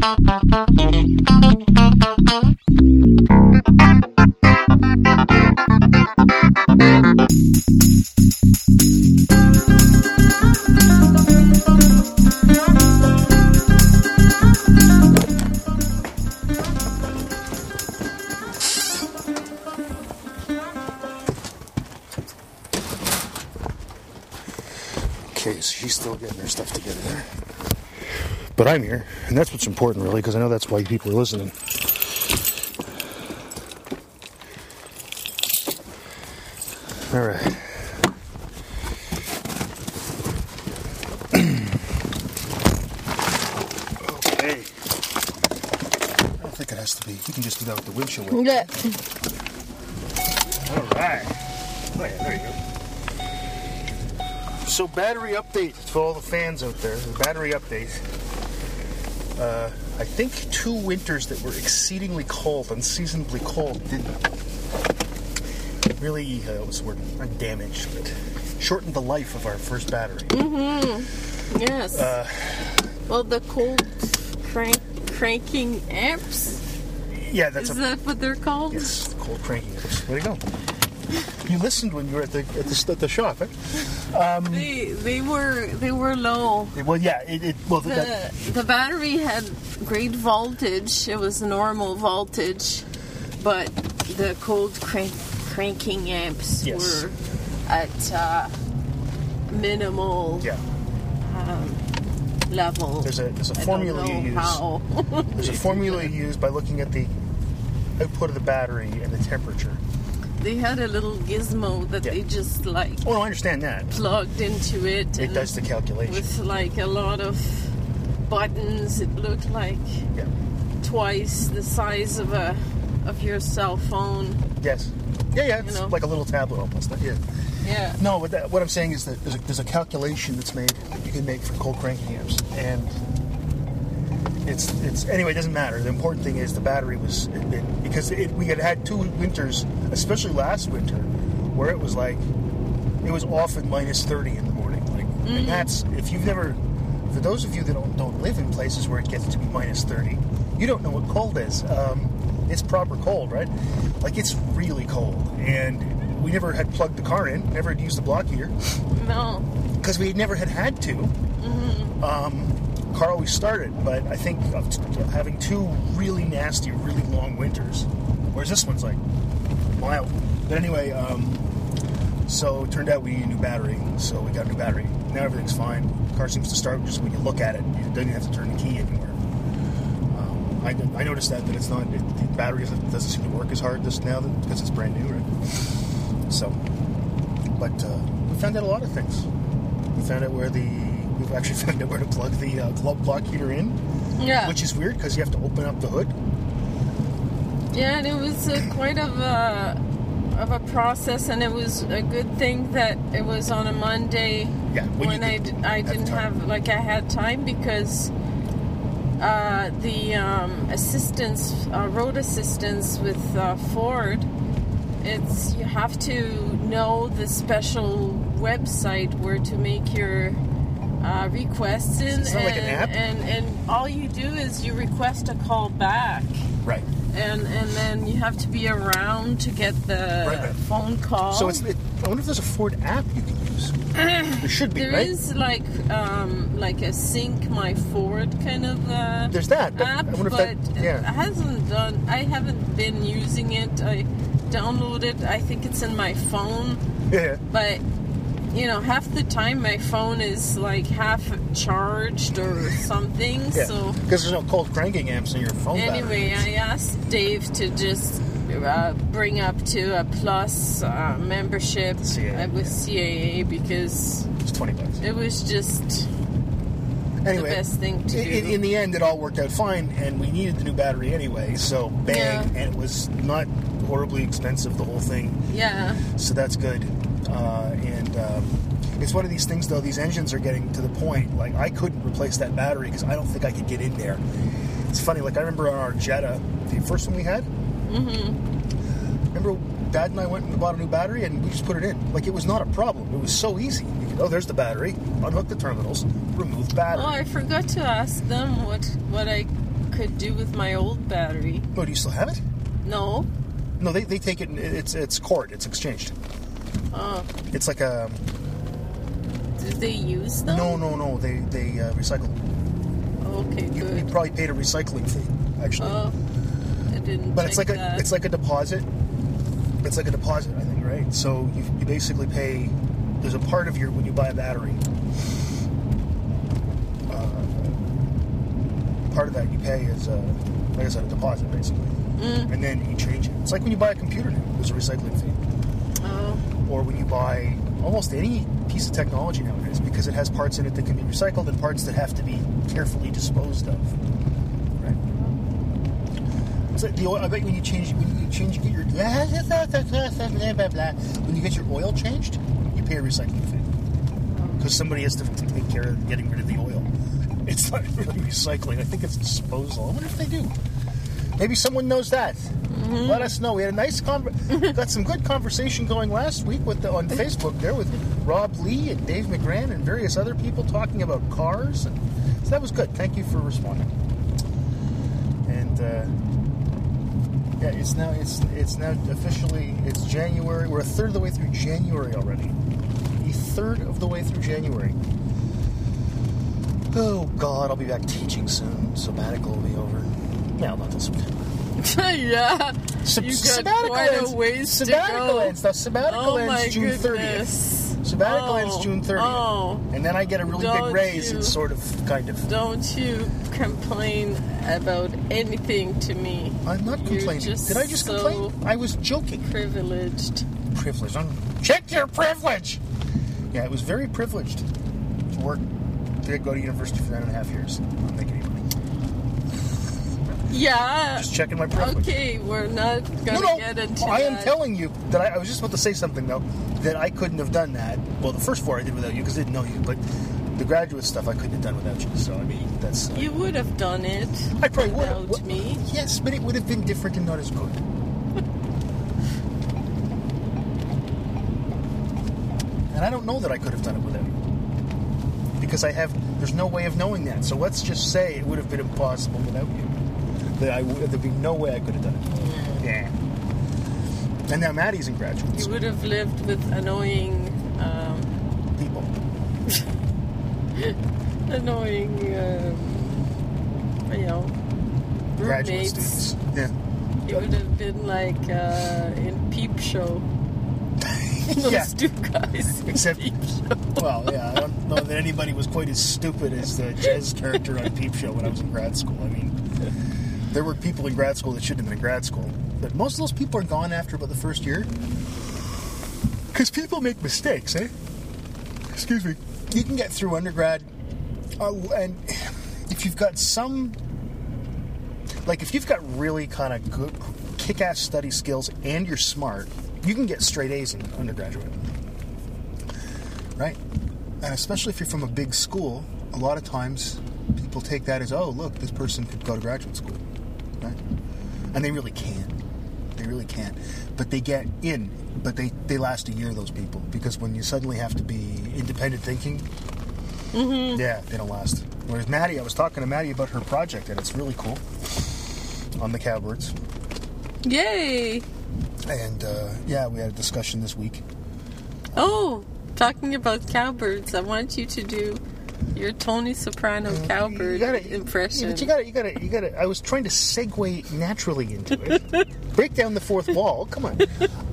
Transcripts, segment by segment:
Okay, so she's still getting her stuff together there. But I'm here, and that's what's important, really, because I know that's why people are listening. All right. okay. I don't think it has to be. You can just do that with the windshield. wiper. Yeah. All right. Oh, yeah, there you go. So, battery update for all the fans out there. The battery update. Uh, I think two winters that were exceedingly cold, unseasonably cold, did really, uh, the word? Not damage, but shortened the life of our first battery. Mm-hmm. Yes. Uh, well, the cold crank cranking amps. yeah, that's Is a. that what they're called? Yes, cold cranking. Amps. Way to go. You listened when you were at the at the, at the shop, eh? They they were they were low. Well, yeah. It, it well, The that, the battery had great voltage. It was normal voltage, but the cold crank, cranking amps Yes. were at uh, minimal yeah. level. There's a there's a formula you use. how. There's a formula you use by looking at the output of the battery and the temperature. They had a little gizmo that Yeah. they just like Oh, no, I understand that. plugged into it. It does the calculation. with like a lot of buttons. It looked like Yeah. twice the size of a of your cell phone. Yes. Yeah, yeah. It's You know. like a little tablet almost. Yeah. Yeah. No, but that, what I'm saying is that there's a, there's a calculation that's made that you can make for cold cranking amps, and it's it's anyway. It doesn't matter. The important thing is the battery was it, it, because it, we had had two winters, especially last winter, where it was like it was often minus 30 in the morning. Like, and that's if you've never. For those of you that don't, don't live in places where it gets to be minus 30, you don't know what cold is. Um, it's proper cold, right? Like it's really cold, and we never had plugged the car in, never had used the block heater No. because we never had had to. Um, car always started, but I think having two really nasty, really long winters, whereas this one's like mild. But anyway, um, so it turned out we need a new battery, so we got a new battery. Now everything's fine. car seems to start just when you look at it. You don't even have to turn the key anywhere. Um, I, I noticed that that it's not it, the battery doesn't, doesn't seem to work as hard this now that, because it's brand new, right? So, but uh, we found out a lot of things. We found out where the we've actually found out where to plug the uh, glove block heater in, Yeah. which is weird because you have to open up the hood. Yeah, and it was uh, quite of a of a process, and it was a good thing that it was on a Monday Yeah, when when I, could d- I didn't have like I had time because uh, the um, assistance uh, road assistance with uh, Ford. It's you have to know the special website where to make your uh, requests in, that like an and, and and all you do is you request a call back Right. and and then you have to be around to get the Right, phone call. So it's. It, I wonder if there's a Ford app you can use. there should be, There right? is like um like a sync my Ford kind of uh, There's that. But app, I wonder but if that. it Yeah. hasn't done. I haven't been using it. I downloaded. I think it's in my phone, Yeah. but you know, half the time my phone is like half charged or something. Yeah. So Because there's no cold cranking amps in your phone. Anyway, batteries. I asked Dave to just uh, bring up to a plus uh, membership CAA, with CAA because it's twenty bucks. it was just Anyway, the best thing to in, do. in, in the end, it all worked out fine, and we needed the new battery anyway. So bang, Yeah. and it was not horribly expensive. The whole thing. yeah, so that's good. Uh, and um, it's one of these things, though. These engines are getting to the point. Like I couldn't replace that battery because I don't think I could get in there. It's funny. Like I remember on our Jetta, the first one we had. Mm-hmm. Remember, Dad and I went and bought a new battery, and we just put it in. Like it was not a problem. It was so easy. You could, oh, there's the battery. Unhook the terminals. Remove battery. Oh, I forgot to ask them what what I could do with my old battery. Oh, do you still have it? No. No, they, they take it. and It's it's court. It's exchanged. Oh, It's like a do they use them? no, no, no. They they uh, recycle. Okay, You, you probably paid a recycling fee, actually. Oh, I didn't. but it's like a it's like a deposit. It's like a deposit, I think, right? So you, you basically pay. There's a part of your when you buy a battery. Uh, part of that you pay is, uh, like I said, a deposit, basically, Mm. and then you change it. It's like when you buy a computer now. There's a recycling fee. Or when you buy almost any piece of technology nowadays because it has parts in it that can be recycled and parts that have to be carefully disposed of. Right? Like the oil, I bet when you change when you change get your when you get your oil changed, you pay a recycling fee because somebody has to take care of getting rid of the oil. It's not really recycling. I think it's disposal. I wonder if they do. Maybe someone knows that. Let us know. We had a nice conver- got some good conversation going last week with the, on Facebook there with Rob Lee and Dave McGran and various other people talking about cars, and so that was good. Thank you for responding. And uh, yeah, it's now it's it's now officially it's January. We're a third of the way through January already. A third of the way through January. Oh God, I'll be back teaching soon. Sabbatical will be over. No, not till September. yeah. Sab- you got sabbatical quite ends, a ways sabbatical to go. ends. The sabbatical oh ends June goodness. 30th. Sabbatical oh, ends June 30th. Oh, And then I get a really big raise. you- It's sort of, kind of. don't you complain about anything to me. I'm not You're complaining. Did I just so complain? I was joking. Privileged. Privileged. I'm, check your privilege. Yeah, it was very privileged to work to go to university for nine and a half years. Not making any money. Yeah. Just checking my privilege. Okay, we're not gonna no, no. get into I am that. telling you that I, I was just about to say something though that I couldn't have done that. Well, the first four I did without you because I didn't know you, but the graduate stuff I couldn't have done without you. So I mean, that's uh, You would have done it. I probably would without me. Yes, but it would have been different and not as good. and I don't know that I could have done it without you because I have. There's no way of knowing that. So let's just say it would have been impossible without you. That I would, there'd be no way I could have done it. Yeah. And now Maddie's in graduate school. You school. would have lived with annoying, um, People. annoying, um, you know, Graduate roommates. students. Yeah. You would have been like uh, in Peep Show. Those Yeah. two guys. Except- Peep Show. Well, yeah, I don't know that anybody was quite as stupid as the Jez character on Peep Show when I was in grad school. I mean, there were people in grad school that shouldn't have been in grad school, but most of those people are gone after about the first year. Because people make mistakes, eh? Excuse me. You can get through undergrad, uh, and if you've got some, like if you've got really kind of good, kick-ass study skills and you're smart, you can get straight A's in undergraduate right? And especially if you're from a big school, a lot of times people take that as, oh, look, this person could go to graduate school, right? And they really can't. They really can't. But they get in, but they, they last a year, those people, because when you suddenly have to be independent thinking, yeah, they don't last. Whereas Maddie, I was talking to Maddie about her project, and it's really cool on the cowbirds. Yay! And uh, yeah, we had a discussion this week. Oh, talking about cowbirds, I want you to do your Tony Soprano cowbird You gotta- impression. Yeah, but you got to, you got to, you got to. I was trying to segue naturally into it. Break down the fourth wall. Come on.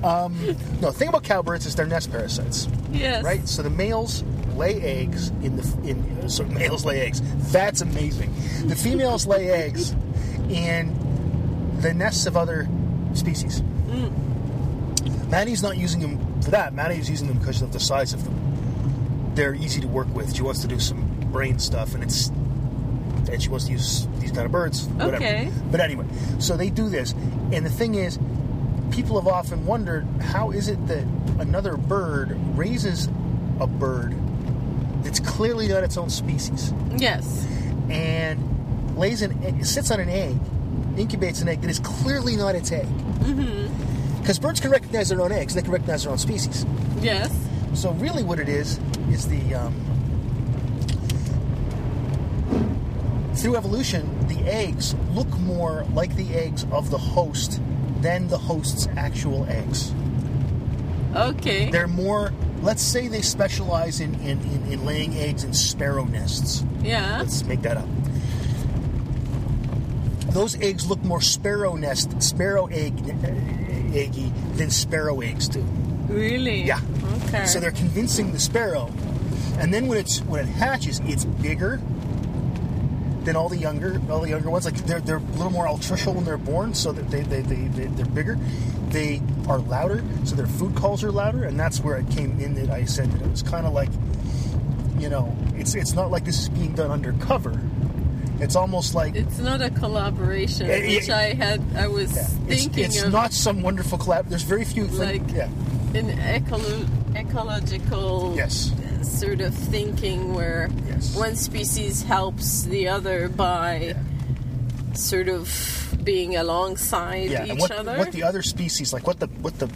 Um, no, the thing about cowbirds is they're nest parasites, yes. right? So the males lay eggs in the in. So males lay eggs. That's amazing. The females lay eggs in the nests of other species. Maddie's not using them for that. Maddie's using them because of the size of them. They're easy to work with. She wants to do some brain stuff, and it's and she wants to use these kind of birds. Whatever. Okay. But anyway, so they do this, and the thing is, people have often wondered how is it that another bird raises a bird that's clearly not its own species Yes. and lays an egg, sits on an egg, incubates an egg that is clearly not its egg. Mm-hmm. Because birds can recognize their own eggs, they can recognize their own species. Yes. So really, what it is is the um, through evolution, the eggs look more like the eggs of the host than the host's actual eggs. Okay. They're more, let's say they specialize in, in, in, in laying eggs in sparrow nests. yeah. Let's make that up. Those eggs look more sparrow nest, sparrow egg, eh, eggy than sparrow eggs do. Really? Yeah. Okay. So they're convincing the sparrow, and then when it's when it hatches, it's bigger than all the younger all the younger ones. Like they're they're a little more altricial when they're born, so that they they, they, they they're bigger. They are louder, so their food calls are louder, and that's where it came in that I said that it was kind of like, you know, it's it's not like this is being done undercover. It's almost like It's not a collaboration, Yeah, yeah. which I had. I was yeah, thinking it's of not some wonderful collab. There's very few Like- yeah an ecolo- ecological yes sort of thinking where Yes. one species helps the other by sort of being alongside yeah. each and what, other. what the other species like what the what the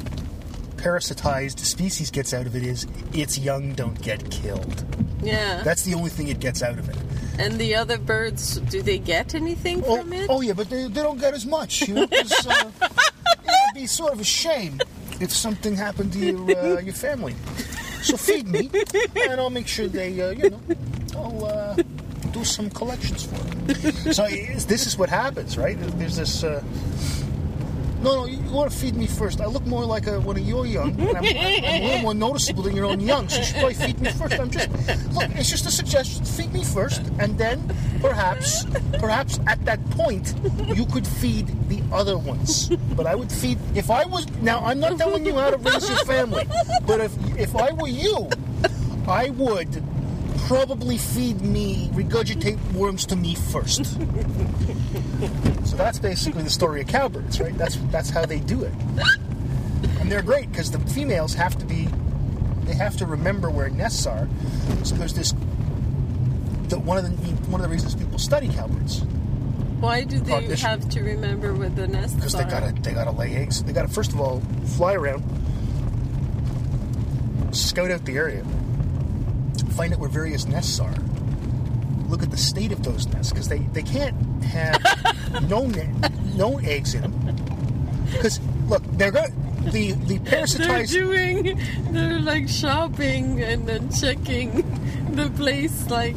parasitized species gets out of it is its young don't get killed. yeah. That's the only thing it gets out of it. and the other birds, do they get anything Oh, from it? oh yeah, but they, they don't get as much. You know, uh, it'd be sort of a shame if something happened to your uh, your family. So feed me, and I'll make sure they, uh, you know, I'll uh, do some collections for them. So this is what happens, right? There's this. Uh, no, no, you want to feed me first. I look more like a, when you're young. And I'm, I'm a little more noticeable than your own young, so you should probably feed me first. I'm just look. It's just a suggestion. Feed me first, and then perhaps, perhaps at that point, you could feed the other ones. But I would feed if I was now. I'm not telling you how to raise your family, but if if I were you, I would probably feed me, regurgitate worms to me first. So that's basically the story of cowbirds, right? That's that's how they do it, and they're great because the females have to be, they have to remember where nests are. So there's this. The, one of the one of the reasons people study cowbirds Why do they Cognition. have to remember where the nests are? because they gotta they gotta lay eggs. They gotta first of all fly around, scout out the area, find out where various nests are. Look at the state of those nests because they, they can't have no ne- no eggs in them. Because look, they're going the the They're doing, they're like shopping and then checking the place, like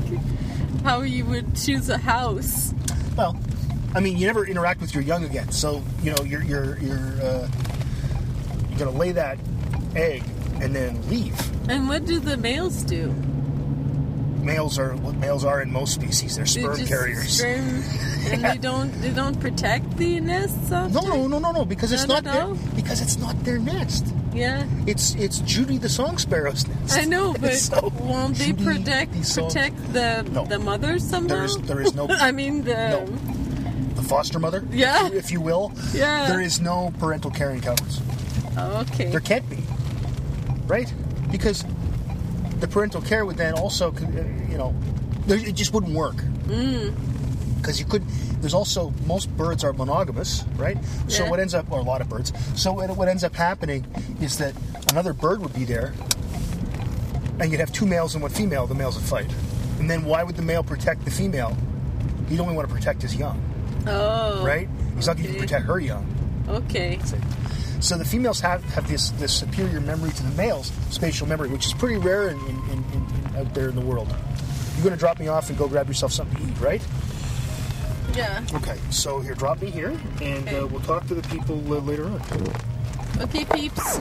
how you would choose a house. Well, I mean, you never interact with your young again, so you know you're you're you're uh, you're gonna lay that egg and then leave. And what do the males do? Males are what males are in most species. They're They sperm just carriers. sperm- and they don't they don't protect the nests? No, no, no, no, no, because it's Not not their, because it's not their nest. Yeah. It's it's Judy the song sparrow's nest. I know, but So, won't they Judy protect the protect the No. the mother somehow? There is there is no I mean the No. the foster mother, Yeah. if you will. Yeah. There is no parental care in. Oh, okay. There can't be, right? Because the parental care would then also, uh, you know, it just wouldn't work. Mm. Because you could. There's also most birds are monogamous, right? So what ends up, or a lot of birds. So what, what ends up happening is that another bird would be there, and you'd have two males and one female. The males would fight, and then why would the male protect the female? He'd only want to protect his young, oh. right? He's not going to protect her young. Okay. So the females have, have this, this superior memory to the males, spatial memory, which is pretty rare in, in, in, in, out there in the world. You're going to drop me off and go grab yourself something to eat, right? Yeah. Okay, so here, drop me here, and Okay. uh, we'll talk to the people uh, later on. Okay, peeps.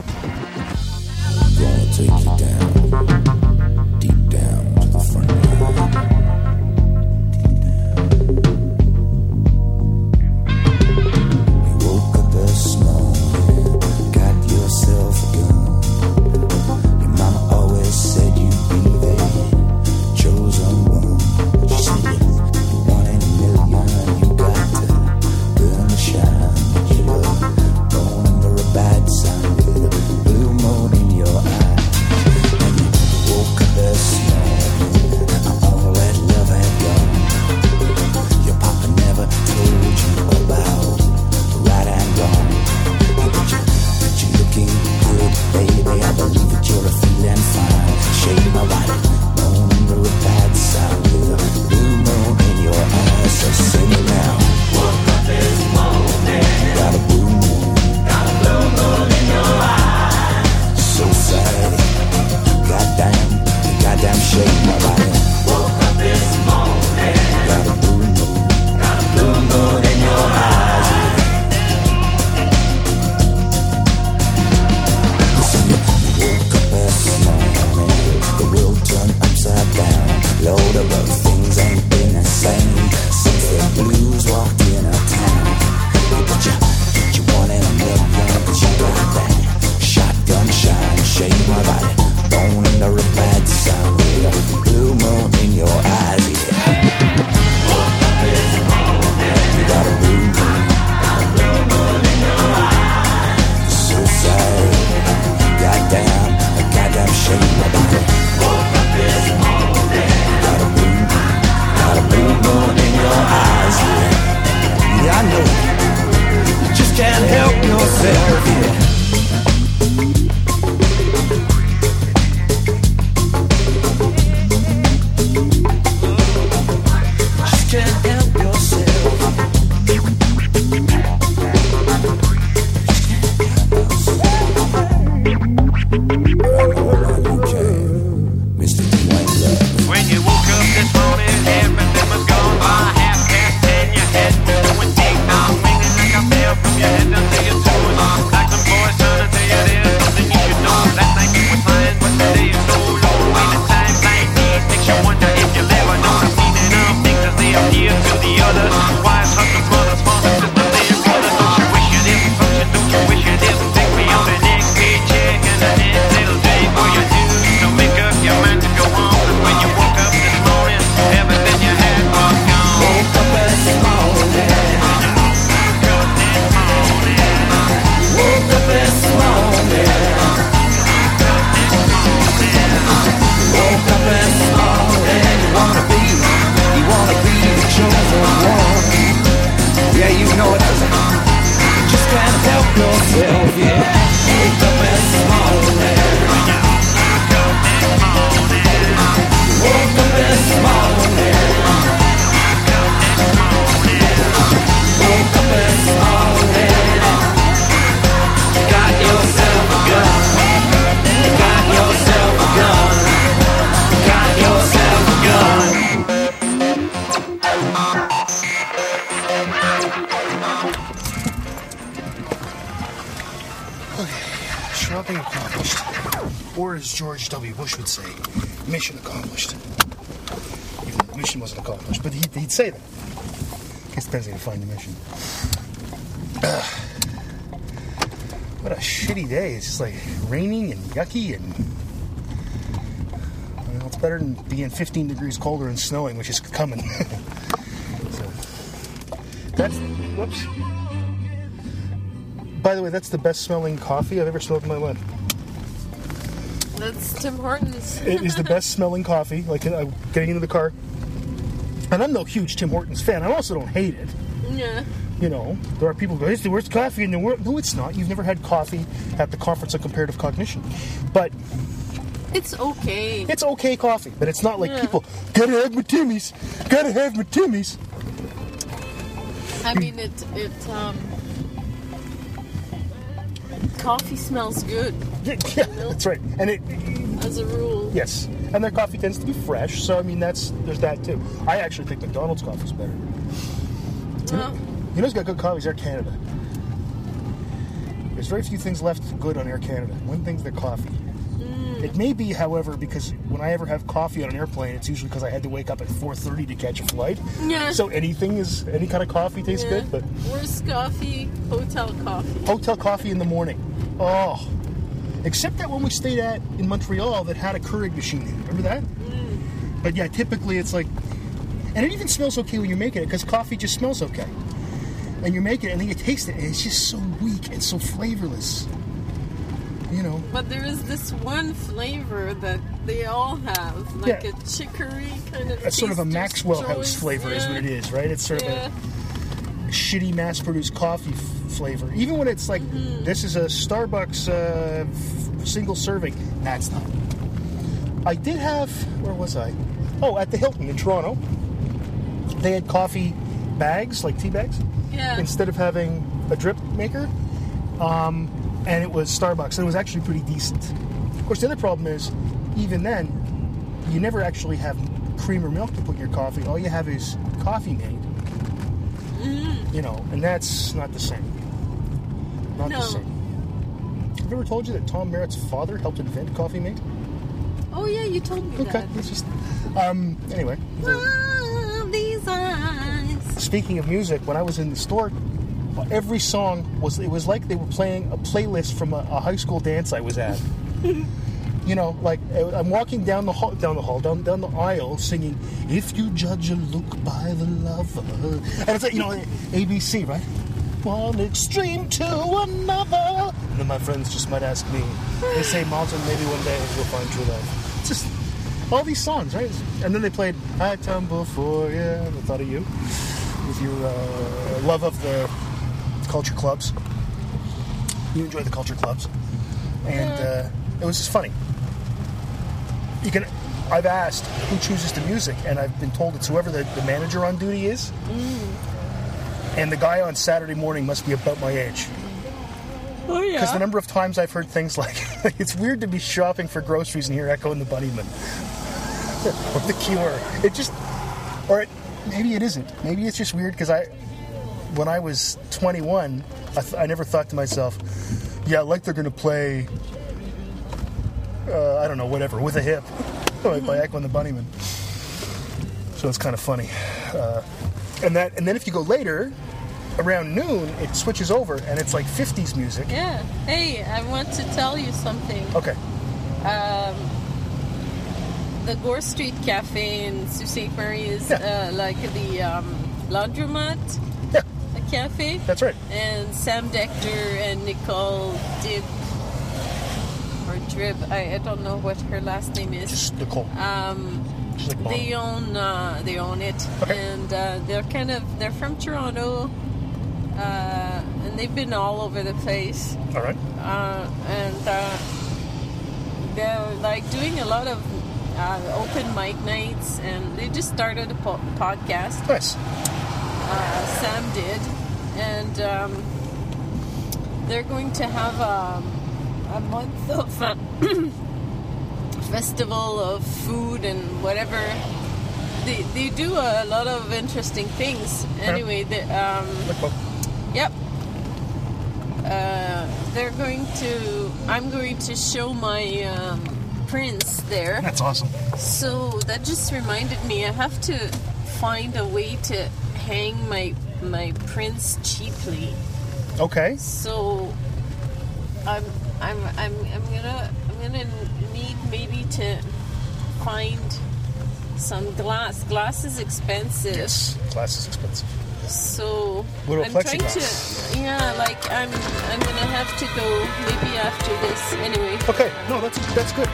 Say that. guess it depends how you find the mission. Ugh. what a shitty day. It's just like raining and yucky and. Well, it's better than being 15 degrees colder and snowing, which is coming. so, that's. Whoops. By the way, that's the best smelling coffee I've ever smelled in my life. That's Tim Hortons. It is the best smelling coffee. Like uh, getting into the car, and I'm no huge Tim Hortons fan. I also don't hate it. Yeah. You know, there are people who go, "It's the worst coffee in the world." No, it's not. You've never had coffee at the Conference of Comparative Cognition, but It's okay. it's okay coffee. But it's not like Yeah. people gotta have my Timmy's, gotta have my Timmy's. I mean, it it um. Coffee smells good Yeah, yeah, that's right. And it, as a rule. yes, and their coffee tends to be fresh. So I mean, that's there's that too. I actually think McDonald's coffee is better. Well, oh. You know who's got good coffees? Air Canada. There's very few things left good on Air Canada. One thing's their coffee. Mm. It may be, however, because when I ever have coffee on an airplane, it's usually because I had to wake up at 4:30 to catch a flight. Yeah. So anything is any kind of coffee tastes yeah. good, but worst coffee, hotel coffee. hotel coffee in the morning. Oh. Except that one we stayed at in Montreal that had a Keurig machine in it. Remember that? Mm. But yeah, typically it's like, and it even smells okay when you're making it because coffee just smells okay. And you make it, and then you taste it, and it's just so weak and so flavorless. You know, But there is this one flavor that they all have, like Yeah. a chicory kind of. it's sort of a Maxwell House flavor, is what it is, right? It's sort Yeah. of a shitty mass-produced coffee flavor. Even when it's like, Mm-hmm. this is a Starbucks uh, f- single serving, that's not. I did have, where was I? Oh, at the Hilton in Toronto. They had coffee bags, like tea bags, Yeah. instead of having a drip maker. Um, and it was Starbucks, and it was actually pretty decent. Of course, the other problem is, even then, you never actually have cream or milk to put in your coffee. All you have is coffee made. Mm-hmm. You know, and that's not the same. Not No. the same. Have I ever told you that Tom Merritt's father helped invent coffee mate? Oh yeah, you told me Okay, that. just. Um, anyway, Ah, these eyes. speaking of music, when I was in the store, every song was it was like they were playing a playlist from a, a high school dance I was at. you know, like uh, I'm walking down the hall, down the hall, down down the aisle, singing "If You Judge a Look by the Lover," and it's like you know ABC, right? One extreme to another. And then my friends just might ask me. They say, "Martin, maybe one day you'll find true love." It's just all these songs, right? And then they played "I Tumble for You," and the thought of you with your uh, love of the culture clubs. You enjoy the culture clubs, and uh, it was just funny. You can. I've asked who chooses the music, and I've been told it's whoever the, the manager on duty is. And the guy on Saturday morning must be about my age. Oh yeah. Because the number of times I've heard things like, it's weird to be shopping for groceries and hear Echo and the Bunnymen. or the Cure. It just, or it, maybe it isn't. Maybe it's just weird because I, when I was 21, I, th- I never thought to myself, yeah, like they're going to play, uh, I don't know, whatever, with a hip, by Echo and the Bunnymen. So it's kind of funny. Uh, and that, and then if you go later, around noon, it switches over and it's like 50s music. yeah. Hey, I want to tell you something. Okay. Um, the Gore Street Cafe in Sault Ste. Marie is Yeah. uh, like the um, laundromat Yeah, a cafe. that's right. And Sam Dector and Nicole Dib or Drib, I, I don't know what her last name is. Just Nicole. Um, like they own uh, they own it, Okay. and uh, they're kind of they're from Toronto, uh, and they've been all over the place, All right. uh, and uh, they're like doing a lot of uh, open mic nights, and they just started a po- podcast. Nice. Uh, Sam did, and um, they're going to have um, a month of uh, festival of food and whatever they, they do a lot of interesting things. Anyway, the, um, Yep. Uh, they're going to. I'm going to show my um, prints there. That's awesome. So that just reminded me. I have to find a way to hang my my prints cheaply. Okay. So I'm I'm I'm I'm gonna I'm gonna need maybe to find some glass. Glass is expensive. Yes. Glass is expensive. So What I'm trying to yeah, like I'm I'm gonna have to go maybe after this anyway. Okay. No, that's that's good.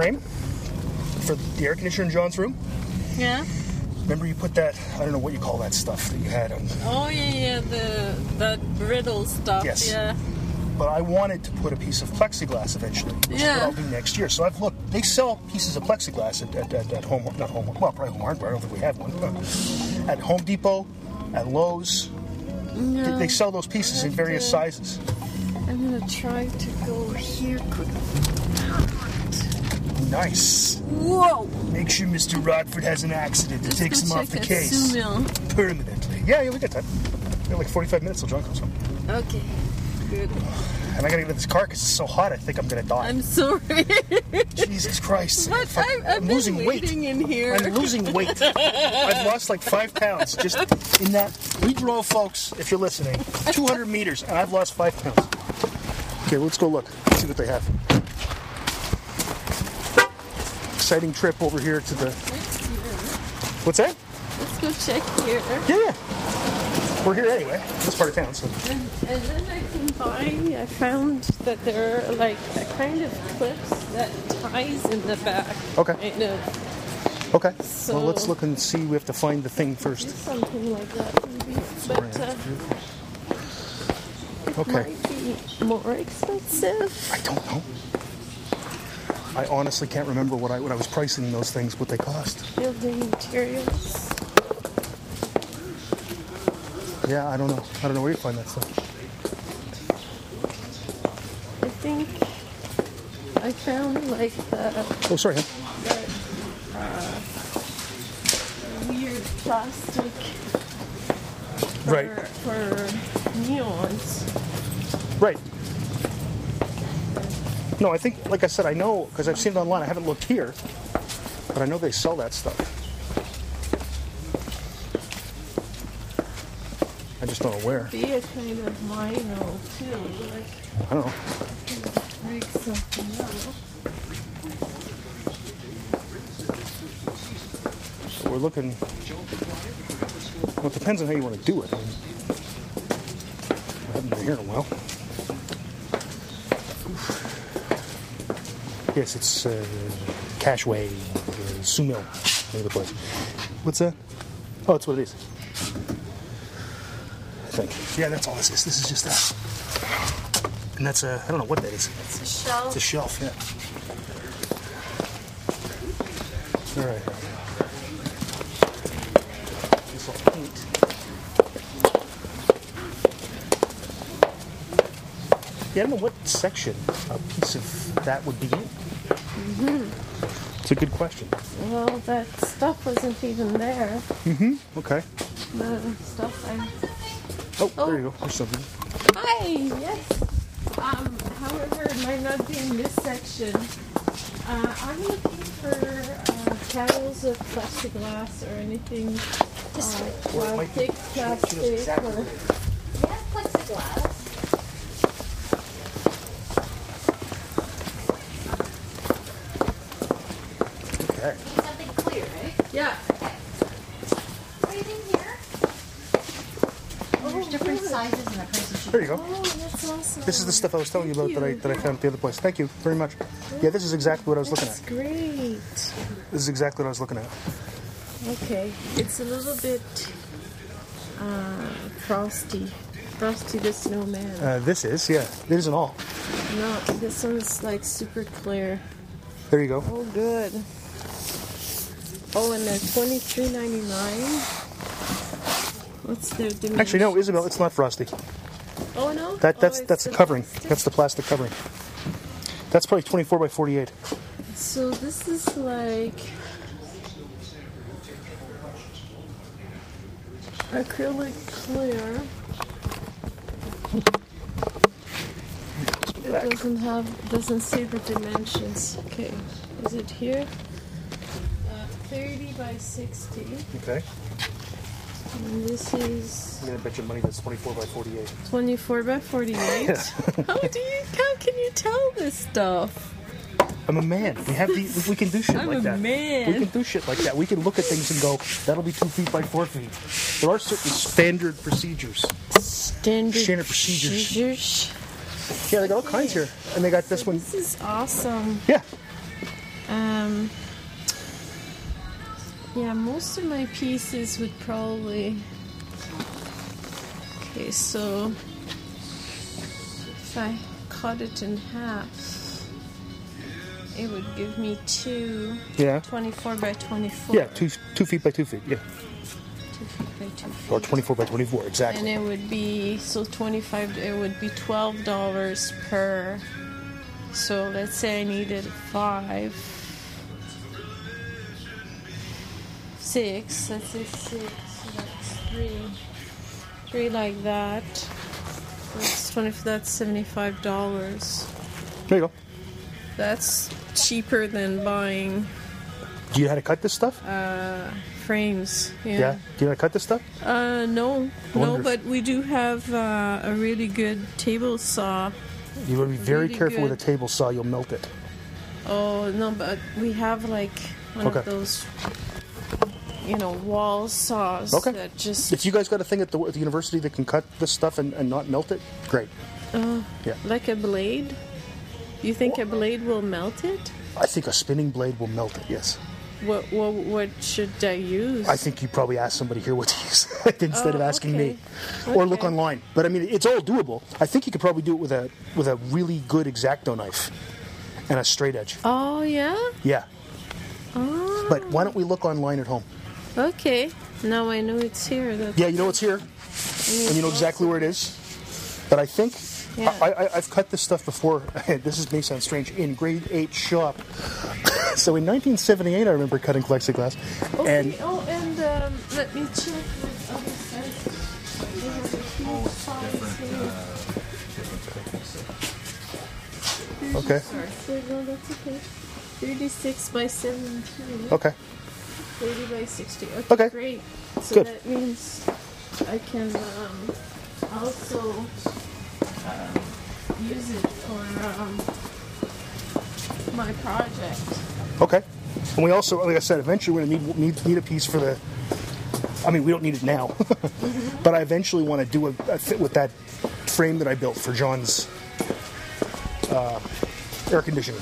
Frame for the air conditioner in John's room. Yeah. Remember, you put that. I don't know what you call that stuff that you had on. Oh yeah, yeah. The that brittle stuff. Yes. Yeah. But I wanted to put a piece of plexiglass eventually. Which is Yeah. what I'll do next year. So I've looked. They sell pieces of plexiglass at, at, at, at home. Not home. Well, probably home hardware. I don't think we have one. At Home Depot, at Lowe's. They, they sell those pieces in various Okay. sizes. I'm gonna try to go here quick. Nice. Whoa! Make sure Mr. Rodford has an accident that takes him off the case permanently. Yeah, yeah, we got time. We got like 45 minutes till John comes home. Okay. Good. and I gotta get in this car because it's so hot. I think I'm gonna die. I'm sorry. Jesus Christ! But Fuck, I've, I've I'm losing weight. in here. I'm losing weight. I've lost like five pounds just in that. We drove, folks, if you're listening, 200 meters, and I've lost five pounds. Okay, let's go look. See what they have. Exciting trip over here to the. What's that? Let's go check here. Yeah, yeah. We're here anyway. This part of town, so. And, and then I can buy, I found that there are like a kind of clips that ties in the back. Okay. Kind of. Okay. So- well, let's look and see. We have to find the thing first. Something like that maybe. But uh, Okay. might be more expensive. I don't know. I honestly can't remember what I when I was pricing those things, what they cost. Building materials. Yeah, I don't know. I don't know where you find that stuff. I think I found like the Oh, sorry. hon. Uh, weird plastic for, Right. for neons. Right. No, I think, like I said, I know because I've seen it online. I haven't looked here, but I know they sell that stuff. I just don't know where. Be a kind of vinyl too, like I don't know. break something out. So we're looking. Well, it depends on how you want to do it. I, mean, I haven't been here in a while. Yes, it's uh, Cashway, uh, Sumil, name the place. What's that? Oh, it's what it is. I think. Yeah, that's all this is. This is just that. And that's a, I don't know what that is. It's a shelf. It's a shelf, yeah. All right. This will paint. Yeah, I don't know what section a piece of that would be in. It's a good question. Well, that stuff wasn't even there. Mhm. Okay. The stuff I. Oh, Oh. there you go. There's something. Hi. Yes. Um. However, it might not be in this section. Uh, I'm looking for uh, paddles of plastic glass or anything. Uh, Or it might be- plastic, plastic, exactly or Yeah, plexiglass. Okay. Need something clear, right? yeah. Anything here? There's different sizes and the prices. There you go. Oh, that's awesome. This is the stuff I was telling you about that I that I found at the other place. Thank you very much. Yeah, this is exactly what I was looking That's at. great. This is exactly what I was looking at. Okay, it's a little bit uh, frosty. Frosty the Snowman. Uh, this is, yeah. It isn't all. no, this one's like super clear. There you go. Oh, good. Oh, and they're twenty three ninety nine. What's their dimension? Actually, no, Isabel, it's not frosty. Oh no. That Oh, that's it's that's the the covering. plastic. That's the plastic covering. That's probably 24 by 48. So this is like acrylic clear. It doesn't have doesn't say the dimensions. Okay, is it here? Uh, Thirty by sixty, Okay. And this is I'm gonna bet you money that's 24 by 48. twenty-four by forty-eight. how do you? How can you tell this stuff? I'm a man. We have the we can do shit I'm like a that. man. We can do shit like that. We can look at things and go, that'll be two feet by four feet. There are certain standard procedures. Standard, Standard procedures. procedures. Yeah, they got all kinds here, and they got this one. This is awesome. Yeah. Um, yeah, most of my pieces would probably. Okay, so if I cut it in half, it would give me two Yeah. 24 by 24. Yeah, two two feet by two feet. Yeah, Two feet by two feet. or 24 by 24. exactly. And it would be so 25 it would be $12 per so let's say I needed 5 6 let's say 6 so that's 3 3 like that That's twenty. That's seventy-five dollars. There you go. That's cheaper than buying Do you know how to cut this stuff? frames. yeah. Yeah. Do you know how to cut this stuff? Uh, no, no, but we do have uh, a really good table saw. You want to be very Really careful with a table saw. You'll melt it. Oh no, but we have like one Okay. of those, you know, wall saws Okay. that just If you guys got a thing at the, at the university that can cut this stuff and, and not melt it, great. Uh, yeah. like a blade. You think a blade will melt it? I think a spinning blade will melt it. Yes. What what what should I use? I think you probably ask somebody here what to use instead of Oh, asking okay. me, or look online. But I mean, it's all doable. I think you could probably do it with a with a really good X-Acto knife and a straight edge. Oh yeah. Yeah. Oh. But why don't we look online at home? Okay. Now I know it's here. That's Yeah, you know it's here, and you know exactly where it is. But I think Yeah. I, I, I've cut this stuff before. this is may sound strange in grade eight shop. so in 1978, I remember cutting plexiglass, Okay. and oh, and um, let me check with other size. They have a huge size here. okay, Sorry. No, that's okay. 36 by 17. okay, 30 by 60. Okay, Okay. great. So Good. that means I can um, also um, use it for um, my project. okay. And we also, like I said, eventually we're gonna need need, need a piece for the. I mean, we don't need it now, but I eventually want to do a, a fit with that frame that I built for John's uh, air conditioning.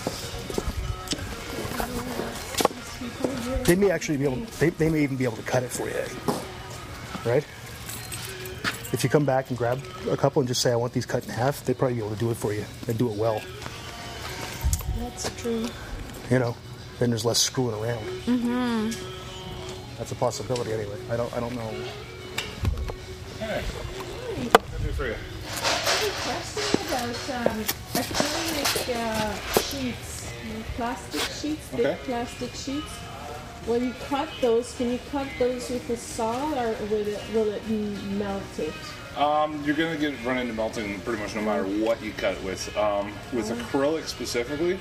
They may actually be able. They, they may even be able to cut it for you, right? If you come back and grab a couple and just say, "I want these cut in half," they'd probably be able to do it for you and do it well. That's true. You know, then there's less screwing around. Mm-hmm. That's a possibility, anyway. I don't. I don't know. I have a question about um, acrylic uh, sheets, plastic sheets, thick Okay. plastic sheets. When you cut those, can you cut those with a saw or will it, will it melt it? Um, you're gonna get run into melting pretty much no matter what you cut it with. Um, with acrylic specifically,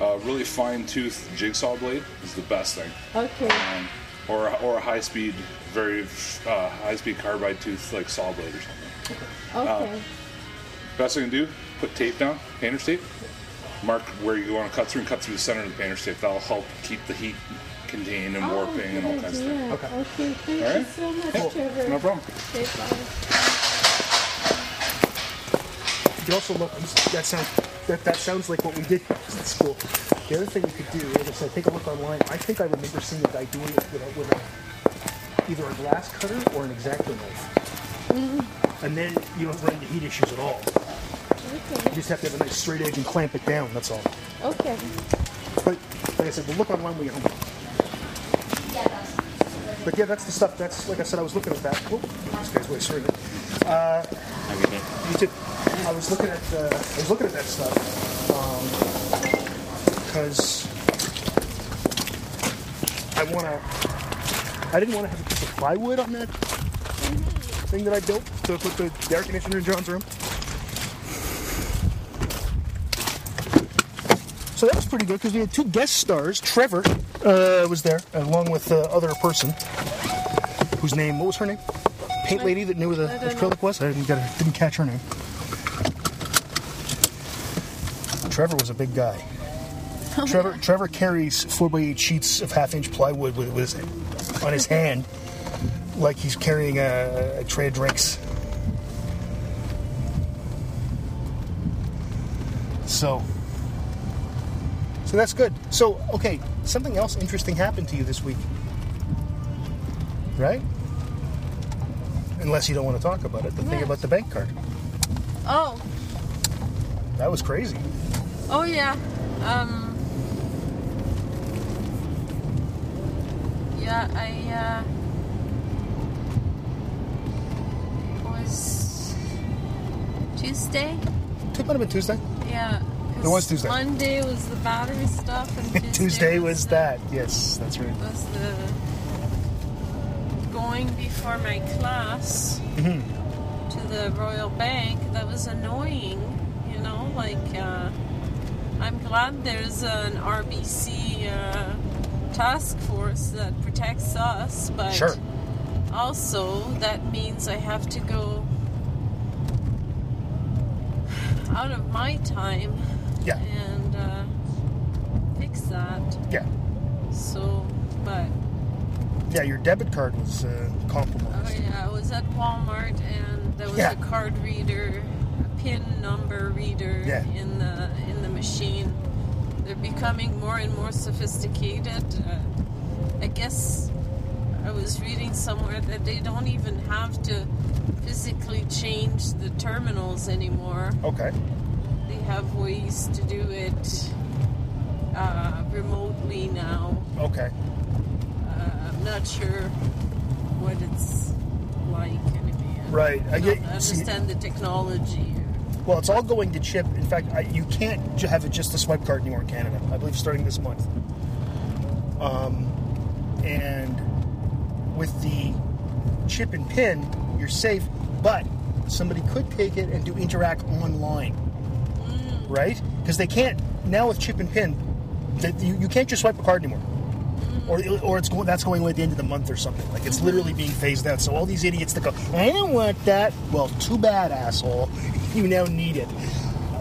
a really fine tooth jigsaw blade is the best thing. Okay. Um, or or a high speed, very uh, high speed carbide tooth like saw blade or something. Okay. Best thing to do: put tape down, painter's tape. Mark where you want to cut through and cut through the center of the painter's tape. That'll help keep the heat contained and warping and all kinds of oh, idea. things. Okay. Okay. Thank All you so much, Cool. Trevor. No problem. Okay, bye. You can also look. That sounds. That, that sounds like what we did at school. The other thing you could do, is I said, take a look online. I think I remember seeing a guy doing it with a, with a either a glass cutter or an X-Acto knife. Mm-hmm. And then you don't run into heat issues at all. You just have to have a nice straight edge and clamp it down. That's all. Okay. But like I said, we'll look online when we get home. But yeah, that's the stuff. That's like I said, I was looking at that. Whoop, this guy's way straight. Uh, you too. I was looking at uh, I was looking at that stuff because I want to. I didn't want to have a piece of plywood on that thing that I built to put the air conditioner in John's room. So that was pretty good because we had two guest stars. Trevor uh, was there along with the other person whose name. What was her name? Paint lady that knew where the acrylic was. I didn't get her, didn't catch her name. Trevor was a big guy. Trevor Trevor carries four by eight sheets of half inch plywood with, with his, on his hand, like he's carrying a, a tray of drinks. So, so that's good. So, okay, something else interesting happened to you this week, right? Unless you don't want to talk about it, the thing Yes. about the bank card. Oh. That was crazy. Oh yeah. Um. Yeah, I uh, was Tuesday. It might have been Tuesday. Yeah. It was Tuesday. Monday was the battery stuff, and Tuesday, Tuesday was the- that. Yes, that's right. Was the going before my class Mm-hmm. to the Royal Bank that was annoying. You know, like uh, I'm glad there's an RBC uh, task force that protects us, but Sure. also that means I have to go out of my time Yeah. and uh, fix that. Yeah. So, but Yeah, your debit card was uh, oh compromised. yeah, I was at Walmart and there was Yeah. a card reader, a pin number reader Yeah. in the in the machine. They're becoming more and more sophisticated. Uh, I guess I was reading somewhere that they don't even have to physically change the terminals anymore. Okay. Have ways to do it uh, remotely now. Okay. Uh, I'm not sure what it's like. Anyway. I Right. I get- see- understand the technology. Well, it's all going to chip. In fact, I, you can't have it just a swipe card anymore in Canada. I believe starting this month. Um, and with the chip and pin, you're safe. But somebody could take it and do Interac online, right? Because they can't now with chip and pin. That you, you can't just swipe a card anymore. Or, or it's going, that's going away at the end of the month or something. Like it's mm-hmm. literally being phased out. So all these idiots that go, I don't want that. Well, too bad, asshole. You now need it.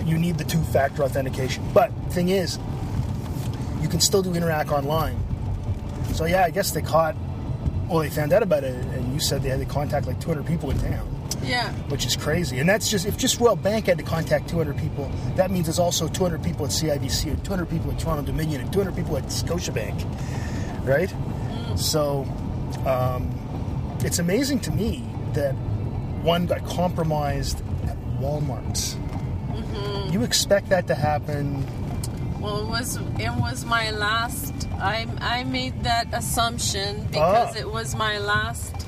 You need the two-factor authentication. But thing is, you can still do Interac online. So yeah, I guess they caught. Well, they found out about it, and you said they had to contact like 200 people in town, Yeah. which is crazy. And that's just if just Royal Bank had to contact 200 people, that means there's also 200 people at CIBC, and 200 people at Toronto Dominion, and 200 people at Scotiabank, right? So um, it's amazing to me that one got compromised at Walmart. You expect that to happen? Well, it was it was my last. I I made that assumption because Ah. it was my last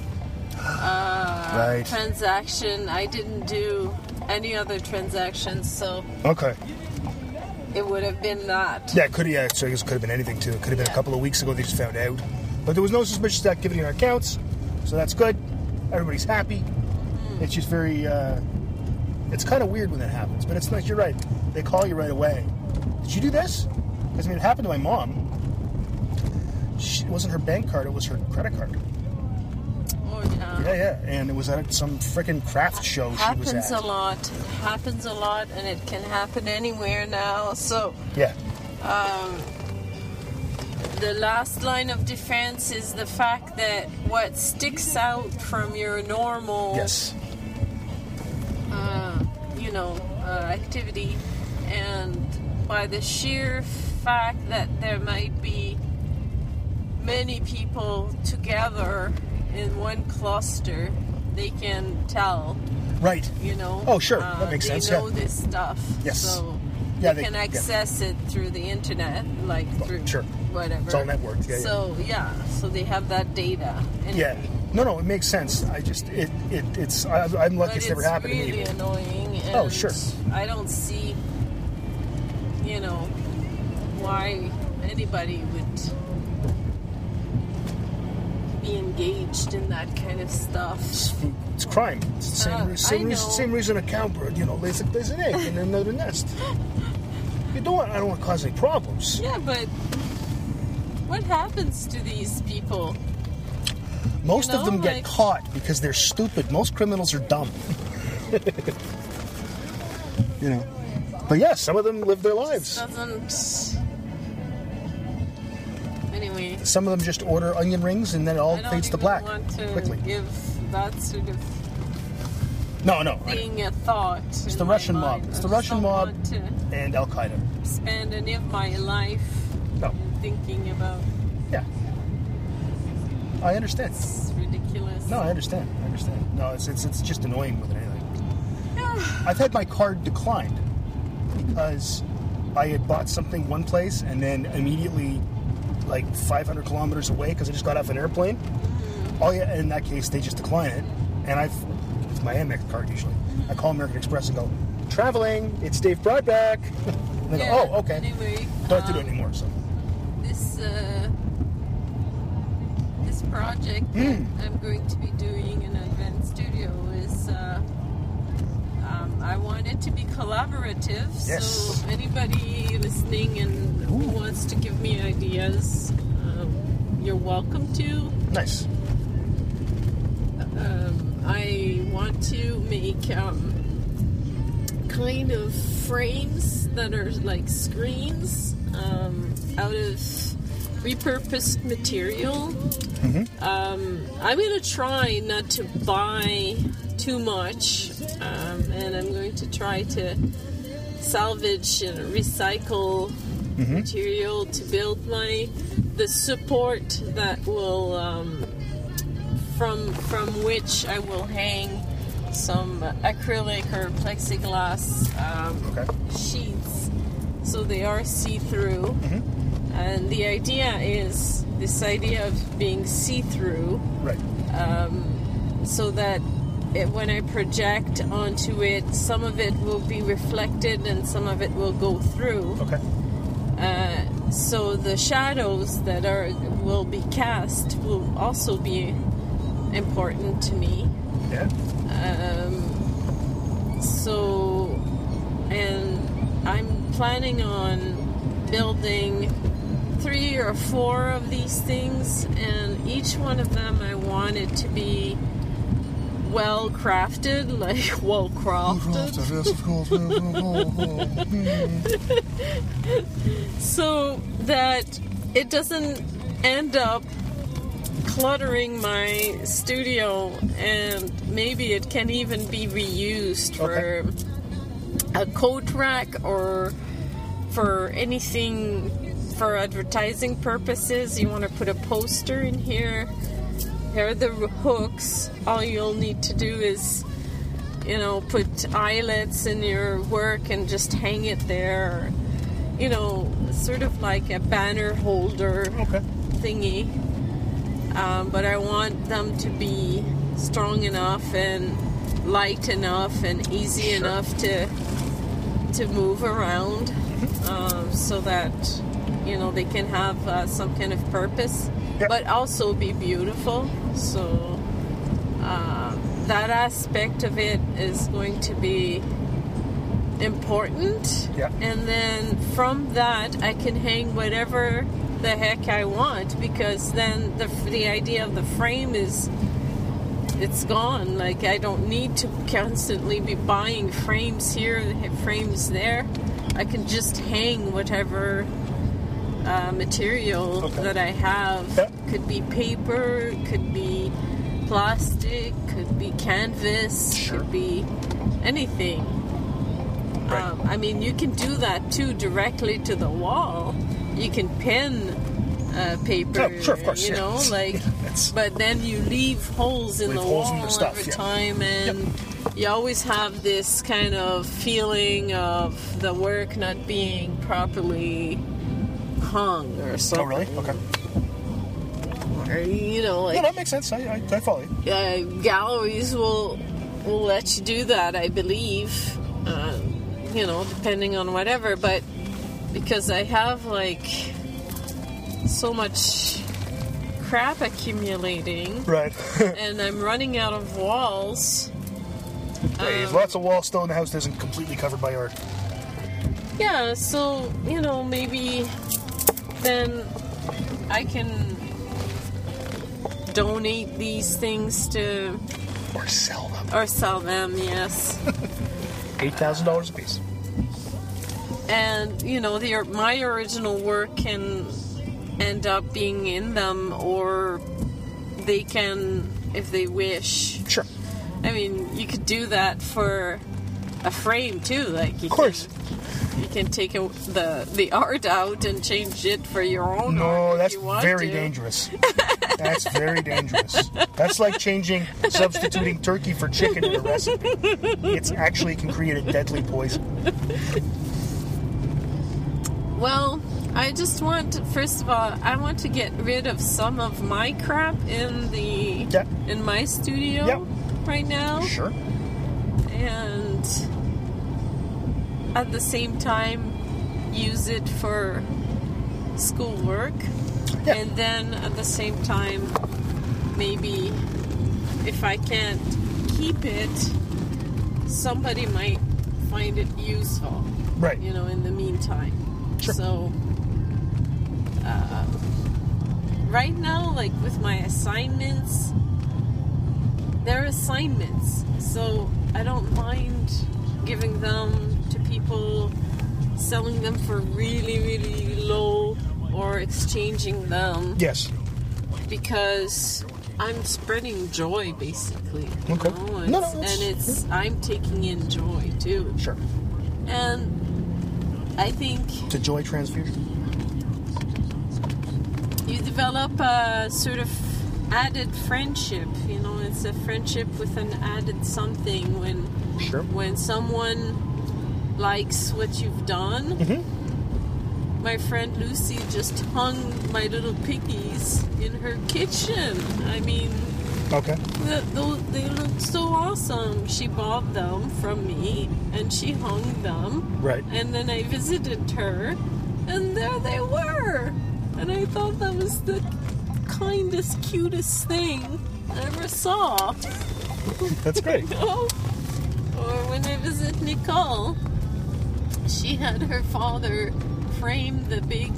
uh, Right. transaction. I didn't do any other transactions, so Okay. it would have been that. Yeah, could yeah, so I guess it could have been anything too. It could have been a couple of weeks ago they just found out. But there was no suspicious activity in our accounts, so that's good. Everybody's happy. It's just very uh, it's kind of weird when that happens, but it's nice. You're right. They call you right away. Did you do this? Because I mean, it happened to my mom. She, it wasn't her bank card; it was her credit card. Yeah. Yeah, yeah, and it was at some freaking craft show she was happens at. a lot. It happens a lot, and it can happen anywhere now. So Yeah, the last line of defense is the fact that what sticks out from your normal, yes, uh, you know, uh, activity, and by the sheer fact that there might be many people together in one cluster, they can tell. right. you know. Oh, sure. uh, That makes they sense, know yeah. this stuff. Yes. So Yeah, they, they- can yeah. access it through the internet, like through sure. whatever. It's all networked, yeah, yeah. So yeah, so they have that data. And Yeah. No, no, it makes sense. I just it, it it's I, I'm lucky But it's never it's happened really to me. Really annoying. Oh, sure. I don't see, you know, why anybody would be engaged in that kind of stuff. It's, it's crime. It's the same, Uh, same reason, same reason a cowbird, you know, lays, a- lays an egg in another nest. You don't want, I don't want to cause any problems. Yeah, but what happens to these people? Most You of them know, get caught because they're stupid. Most criminals are dumb. you know. But yeah, some of them live their lives. Doesn't. Anyway, Some of them just order onion rings and then it all fades to black want to quickly. give that sort of No, no. Thing a thought. It's the Russian mob. It's the Russian mob and Al Qaeda. spend any of my life No. thinking about. Yeah. I understand. It's ridiculous. No, I understand. I understand. No, it's it's, it's just annoying more than anything. I've had my card declined because I had bought something one place and then immediately, like 500 kilometers away, because I just got off an airplane. Oh yeah, in that case, they just decline it, and I've it's my Amex card usually. I call American Express and go, traveling. It's Dave Broadback. and they Yeah, go, oh okay. Anyway, Don't have to do um, it anymore. So this uh, this project that I'm going to be doing in Advanced Studio is uh, want it to be collaborative. Yes. So anybody listening and who wants to give me ideas, um, you're welcome to. Nice. Um, I want to make um, kind of frames that are like screens um, out of repurposed material. Um, I'm going to try not to buy too much, um, and I'm going to try to salvage and recycle material to build my the support that will um, from from which I will hang some acrylic or plexiglass um, Okay. sheets so they are see-through and the idea is this idea of being see-through Right. so that it, when I project onto it, some of it will be reflected and some of it will go through. Okay. Uh, so the shadows that are will be cast will also be important to me. Yeah. So, and I'm planning on building three or four of these things, and each one of them I wanted to be well crafted, like well crafted. Yes, of course. so that it doesn't end up cluttering my studio and maybe it can even be reused for a coat rack or for anything for advertising purposes you want to put a poster in here here are the hooks all you'll need to do is you know put eyelets in your work and just hang it there you know sort of like a banner holder Okay. thingy. Um, but I want them to be strong enough and light enough and easy enough to to move around, um, so that you know they can have uh, some kind of purpose. But also be beautiful. So uh, that aspect of it is going to be important. Yeah. And then from that, I can hang whatever the heck I want because then the the idea of the frame is it's gone. Like I don't need to constantly be buying frames here, frames there. I can just hang whatever uh, material Okay. that I have. Yeah. Could be paper, could be plastic, could be canvas, Sure. could be anything. Right. Um, I mean, you can do that too directly to the wall. You can pin uh, paper, Oh, sure, of course, you yeah. know, like. That's- But then you leave holes in Leave the holes wall in the stuff, every yeah. time, and you always have this kind of feeling of the work not being properly hung or Oh, something. really? Okay. Or, you know, No, like that makes sense. I, I, I follow you. uh, galleries will will let you do that, I believe. Uh, you know, depending on whatever. But because I have like so much crap accumulating, Right. and I'm running out of walls. There's lots of wall still in the house that isn't completely covered by art. Yeah, so you know maybe then I can donate these things to Or sell them. or sell them. Yes. $8,000 a piece. and you know the my original work can end up being in them or they can if they wish Sure. i mean you could do that for a frame too like you Of course. can, you can take a, the the art out and change it for your own No, that's very to. dangerous. That's very dangerous. That's like changing, substituting turkey for chicken in a recipe. It's actually can create a deadly poison. Well, I just want, first of all, I want to get rid of some of my crap in the Yeah. in my studio Yep. right now, Sure. and at the same time use it for schoolwork, Yeah. and then at the same time, maybe if I can't keep it, somebody might find it useful. Right. You know, in the meantime. Sure. So, uh, right now, like with my assignments, they're assignments. So I don't mind giving them people, selling them for really, really low, or exchanging them Yes. because I'm spreading joy, basically. Okay. know? No, no, It's- and it's I'm taking in joy too, Sure. and I think It's a joy transfusion. you develop a sort of added friendship. You know, it's a friendship with an added something when Sure. when someone likes what you've done. Mm-hmm. My friend Lucy just hung my little piggies in her kitchen. I mean, Okay. the, those, they looked so awesome. She bought them from me and she hung them. Right. And then I visited her, and there they were. And I thought that was the kindest, cutest thing I ever saw. That's great. Oh. Or when I visit Nicole, she had her father frame the big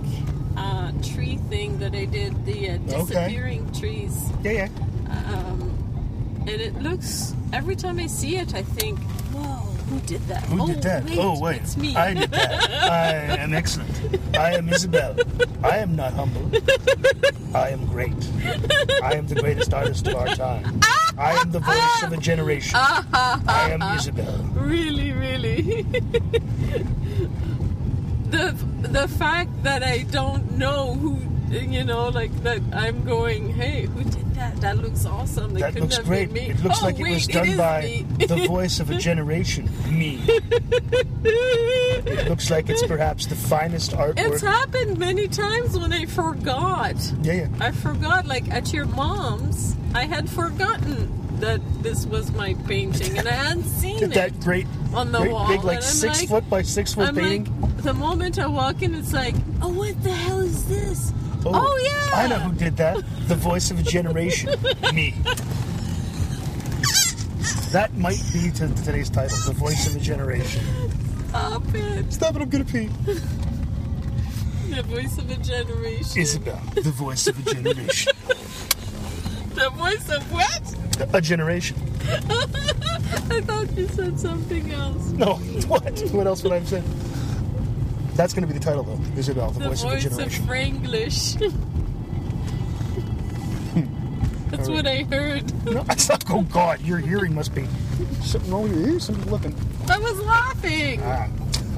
uh, tree thing that I did, the uh, disappearing trees. Yeah, yeah. Um, and it looks, every time I see it, I think, whoa, who did that? Who oh, did that? Wait, oh, wait. It's me. I did that. I am excellent. I am Isabel. I am not humble. I am great. I am the greatest artist of our time. I am the voice of a generation. I am Isabel. really, really. the the fact that I don't know who, you know, like that I'm going, hey, who did that? That looks awesome. It That looks have great. It looks Oh, like it was done is by the voice of a generation. Me. It looks like it's perhaps the finest artwork. It's happened many times when I forgot. Yeah, yeah. I forgot, like at your mom's, I had forgotten that this was my painting, and I hadn't seen it that great, on the great wall. big, like six like- foot by six foot I'm painting. like, the moment I walk in, it's like, oh, what the hell is this? Oh, oh yeah. I know who did that. The voice of a generation. Me. That might be to today's title, The Voice of a Generation. Stop it. Stop it, I'm gonna pee. The voice of a generation. Isabel, the voice of a generation. the voice of what? A generation. I thought you said something else. No, what? What else would I have said? That's gonna be the title, though. Isabel, the, The voice, voice of a of generation. Franglish. That's what I heard. No, it's not. Oh God, your hearing must be something wrong with your ears. Something looking. I was laughing. Ah.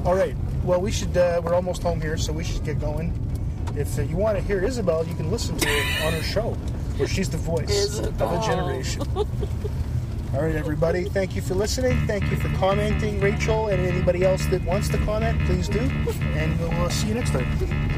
All right. Well, we should. Uh, we're almost home here, so we should get going. If uh, you want to hear Isabel, you can listen to her on her show, where she's the voice of a generation. All right, everybody. Thank you for listening. Thank you for commenting, Rachel, and anybody else that wants to comment, please do. And we'll uh, see you next time.